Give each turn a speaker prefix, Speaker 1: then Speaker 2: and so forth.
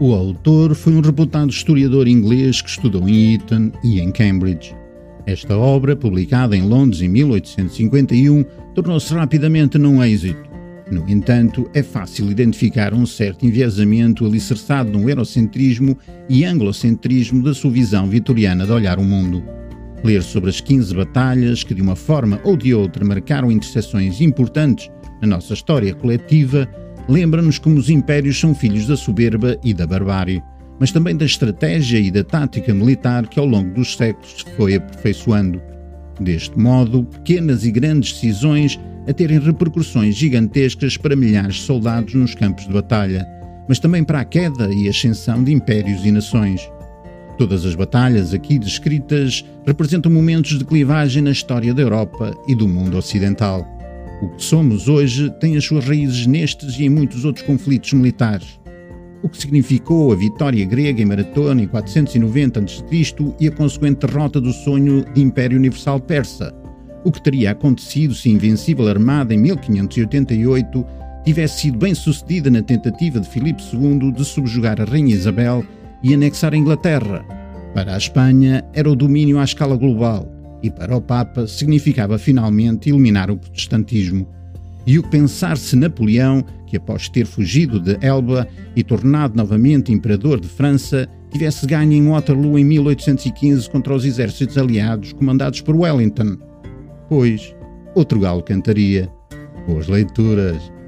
Speaker 1: O autor foi um reputado historiador inglês que estudou em Eton e em Cambridge. Esta obra, publicada em Londres em 1851, tornou-se rapidamente num êxito. No entanto, é fácil identificar um certo enviesamento alicerçado no eurocentrismo e anglocentrismo da sua visão vitoriana de olhar o mundo. Ler sobre as 15 batalhas que, de uma forma ou de outra, marcaram interseções importantes na nossa história coletiva lembra-nos como os impérios são filhos da soberba e da barbárie, mas também da estratégia e da tática militar que ao longo dos séculos se foi aperfeiçoando. Deste modo, pequenas e grandes decisões a terem repercussões gigantescas para milhares de soldados nos campos de batalha, mas também para a queda e ascensão de impérios e nações. Todas as batalhas aqui descritas representam momentos de clivagem na história da Europa e do mundo ocidental. O que somos hoje tem as suas raízes nestes e em muitos outros conflitos militares. O que significou a vitória grega em Maratona em 490 a.C. e a consequente derrota do sonho de Império Universal Persa. O que teria acontecido se a Invencível Armada em 1588 tivesse sido bem sucedida na tentativa de Filipe II de subjugar a Rainha Isabel e anexar a Inglaterra. Para a Espanha era o domínio à escala global e para o Papa significava finalmente eliminar o protestantismo. E o pensar se Napoleão, que após ter fugido de Elba e tornado novamente imperador de França, tivesse ganho em Waterloo em 1815 contra os exércitos aliados comandados por Wellington? Pois, outro galo cantaria. Boas leituras!